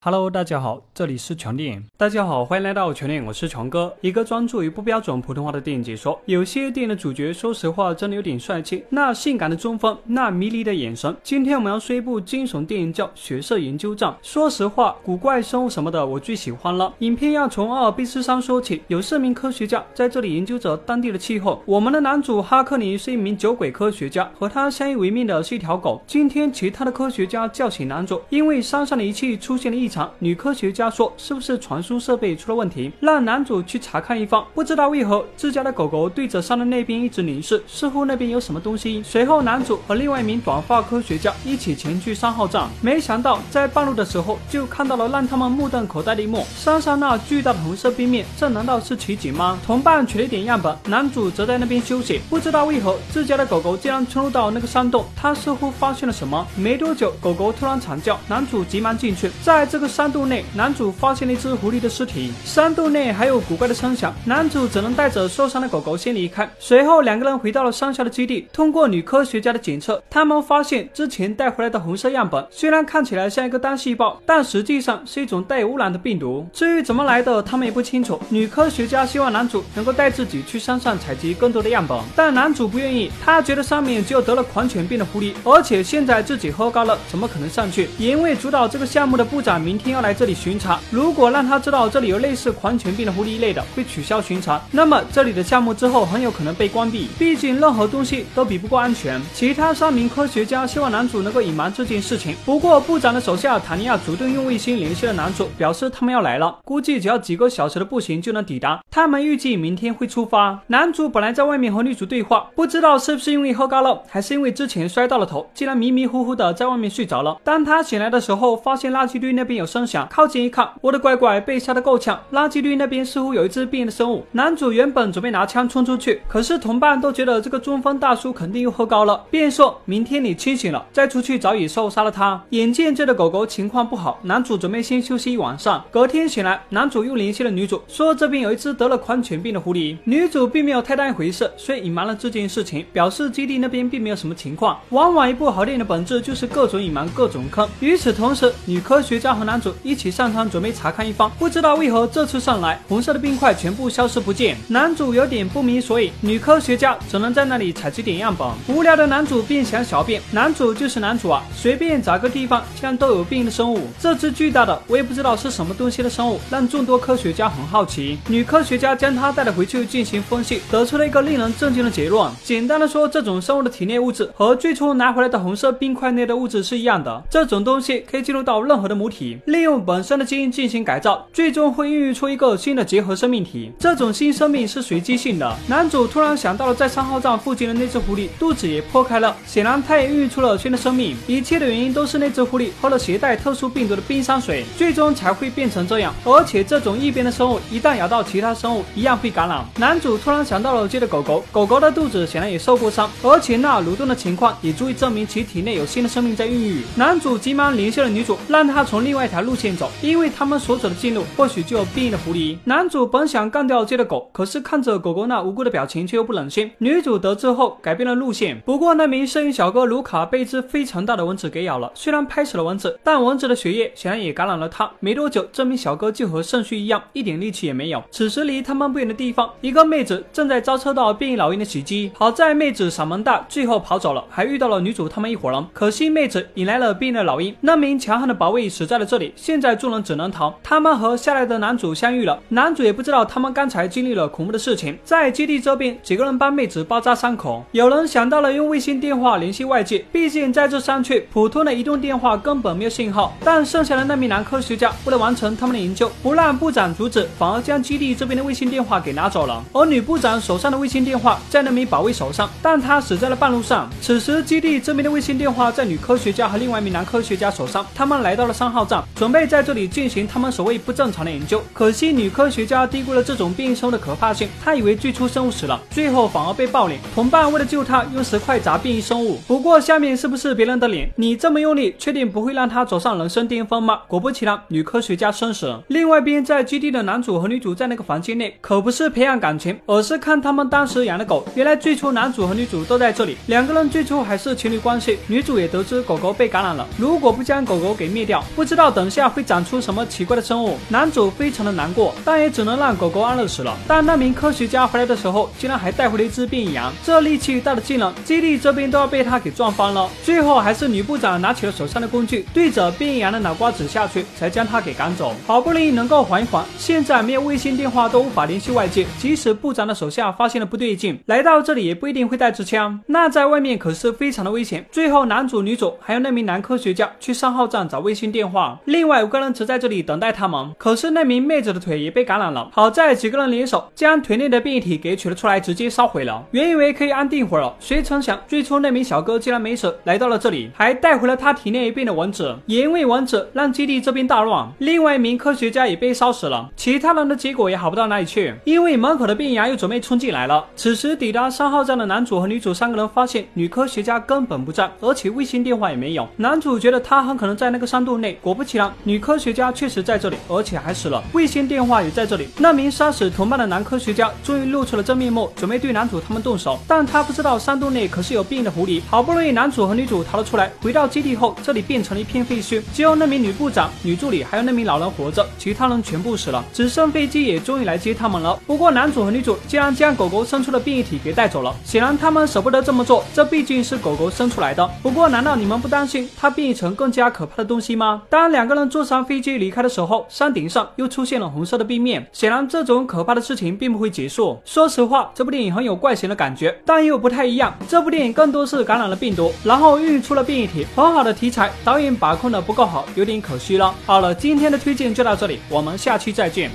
Hello，大家好，这里是全电影。大家好，欢迎来到全电影，我是全哥，一个专注于不标准普通话的电影解说。有些电影的主角，说实话，真的有点帅气，那性感的中锋，那迷离的眼神。今天我们要说一部惊悚电影，叫《血色研究站》。说实话，古怪生物什么的，我最喜欢了。影片要从阿尔卑斯山说起，有四名科学家在这里研究着当地的气候。我们的男主哈克尼是一名酒鬼科学家，和他相依为命的是一条狗。今天，其他的科学家叫醒男主，因为山上的仪器出现了异常。女科学家说：“是不是传输设备出了问题？”让男主去查看一番。不知道为何，自家的狗狗对着山的那边一直凝视，似乎那边有什么东西。随后，男主和另外一名短发科学家一起前去三号站。没想到，在半路的时候，就看到了。让他们目瞪口呆的一幕：山上那巨大的红色冰面，这难道是奇景吗？同伴取了。一点样本，男主则在那边休息。不知道为何，自家的狗狗竟然冲入到那个山洞，他似乎发现了。什么。没多久，狗狗突然惨叫，男主急忙进去，在这这个。山洞内，男主发现了一只狐狸的尸体。山洞内还有古怪的声响，男主只能带着受伤的狗狗先离开。随后，两个人回到了山下的基地。通过女科学家的检测，他们发现之前带回来的红色样本虽然看起来像一个单细胞，但实际上是一种带有污染的病毒。至于怎么来的，他们也不清楚。女科学家希望男主能够带自己去山上采集更多的样本，但男主不愿意。他觉得上面只有得了狂犬病的狐狸，而且现在自己喝高了，怎么可能上去？也因为主导这个项目的部长明。天要来这里巡查，如果让他知道这里有类似狂犬病的狐狸一类的，会取消巡查，那么这里的项目之后很有可能被关闭。毕竟任何东西都比不过安全。其他三名科学家希望男主能够隐瞒这件事情，不过部长的手下塔尼亚主动用卫星联系了男主，表示他们要来了，估计只要几个小时的步行就能抵达。他们预计明天会出发。男主本来在外面和女主对话，不知道是不是因为喝高了，还是因为之前摔到了头，竟然迷迷糊糊的在外面睡着了。当他醒来的时候，发现垃圾堆那边有。声响靠近一看，我的乖乖被吓得够呛。垃圾堆那边似乎有一只变异的生物。男主原本准备拿枪冲出去，可是同伴都觉得这个中锋大叔肯定又喝高了，便说明天你清醒了再出去找野兽杀了他。眼见这的狗狗情况不好，男主准备先休息一晚上。隔天醒来，男主又联系了女主，说这边有一只得了狂犬病的狐狸。女主并没有太当一回事，所以隐瞒了这件事情，表示基地那边并没有什么情况。往往一部好电影的本质就是各种隐瞒，各种坑。与此同时，女科学家和男主。一起上山准备查看一番，不知道为何这次上来，红色的冰块全部消失不见。男主有点不明所以，女科学家只能在那里采集点样本。无聊的男主便想小便，男主就是男主啊，随便找个地方竟然都有病的生物。这只巨大的，我也不知道是什么东西的生物，让众多科学家很好奇。女科学家将它带了回去进行分析，得出了一个令人震惊的结论。简单的说，这种生物的体内物质和最初拿回来的红色冰块内的物质是一样的。这种东西可以进入到任何的母体。利用本身的基因进行改造，最终会孕育出一个新的结合生命体。这种新生命是随机性的。男主突然想到了在三号站附近的那只狐狸，肚子也破开了，显然它也孕育出了新的生命。一切的原因都是那只狐狸喝了携带特殊病毒的冰山水，最终才会变成这样。而且这种异变的生物一旦咬到其他生物，一样会感染。男主突然想到了接的狗狗，狗狗的肚子显然也受过伤，而且那蠕动的情况也足以证明其体内有新的生命在孕育。男主急忙联系了女主，让她从另外条路线。走，因为他们所走的近路或许就有变异的狐狸。男主本想干掉这的狗，可是看着狗狗那无辜的表情，却又不忍心。女主得知后改变了路线，不过那名摄影小哥卢卡被一只非常大的蚊子给咬了。虽然拍死了蚊子，但蚊子的血液显然也感染了他。没多久，这名小哥就和肾虚一样，一点力气也没有。此时离他们不远的地方，一个妹子正在遭受到变异老鹰的袭击。好在妹子嗓门大，最后跑走了，还遇到了女主他们一伙人。可惜妹子引来了变异的老鹰，那名强悍的保卫死在了这里。现在。众人只能逃，他们和下来的男主相遇了。男主也不知道他们刚才经历了恐怖的事情。在基地这边，几个人帮妹子包扎伤口。有人想到了用卫星电话联系外界，毕竟在这山区，普通的移动电话根本没有信号。但剩下的那名男科学家为了完成他们的研究，不让部长阻止，反而将基地这边的卫星电话给拿走了。而女部长手上的卫星电话在那名保卫手上，但他死在了半路上。此时，基地这边的卫星电话在女科学家和另外一名男科学家手上。他们来到了三号站，准备在。这里进行他们所谓不正常的研究，可惜女科学家低估了这种变异生物的可怕性，她以为最初生物死了，最后反而被暴脸。同伴为了救她，用石块砸变异生物。不过下面是不是别人的脸？你这么用力，确定不会让他走上人生巅峰吗？果不其然，女科学家生死。另外一边在基地的男主和女主在那个房间内，可不是培养感情，而是看他们当时养的狗。原来最初男主和女主都在这里，两个人最初还是情侣关系。女主也得知狗狗被感染了，如果不将狗狗给灭掉，不知道。道等下会长出什么奇怪的生物。男主非常的难过，但也只能让狗狗安乐死了。但那名科学家回来的时候，竟然还带回了一只变异羊，这力气大的惊人，基地这边都要被他给撞翻了。最后还是女部长拿起了手上的工具，对着变异羊的脑瓜子下去，才将他给赶走。好不容易能够缓一缓，现在没有卫星电话都无法联系外界，即使部长的手下发现了不对劲，来到这里也不一定会带支枪，那在外面可是非常的危险。最后男主、女主还有那名男科学家去三号站找卫星电话，另外五个人则在这里等待他们。可是那名妹子的腿也被感染了，好在几个人联手将腿内的变异体给取了出来，直接烧毁了。原以为可以安定会儿了，谁成想最初那名小哥竟然没死，来到了这里，还带回了他体内变的蚊子，也因为蚊子让基地这边大乱。另外一名科学家也被烧死了，其他人的结果也好不到哪里去，因为门口的变羊又准备冲进来了。此时抵达三号站的男主和女主三个人发现女科学家根本不在，而且卫星电话也没有。男主觉得他很可能在那个山洞内，果不其然，女科学家确实在这里，而且还死了，卫星电话也在这里。那名杀死同伴的男科学家终于露出了真面目，准备对男主他们动手，但他不知道山洞内可是有变异的狐狸。好不容易男主和女主逃了出来，回到基地后，这里变成了一片废墟，只有那名女部长、女助理还有那名老人活着，其他人全部死了。只剩飞机也终于来接他们了。不过男主和女主竟然将狗狗生出的变异体给带走了，显然他们舍不得这么做，这毕竟是狗狗生出来的。不过难道你们不担心它变异成更加可怕的东西吗？当 然两个人坐上飞机离开的时候，山顶上又出现了红色的冰面，显然这种可怕的事情并不会结束。说实话，这部电影很有怪形的感觉，但又不太一样。这部电影更多是感染了病毒，然后孕育出了变异体，很好的题材，导演把控的不够好，有点可惜了。好了，今天的推荐就到这里，我们下期再见。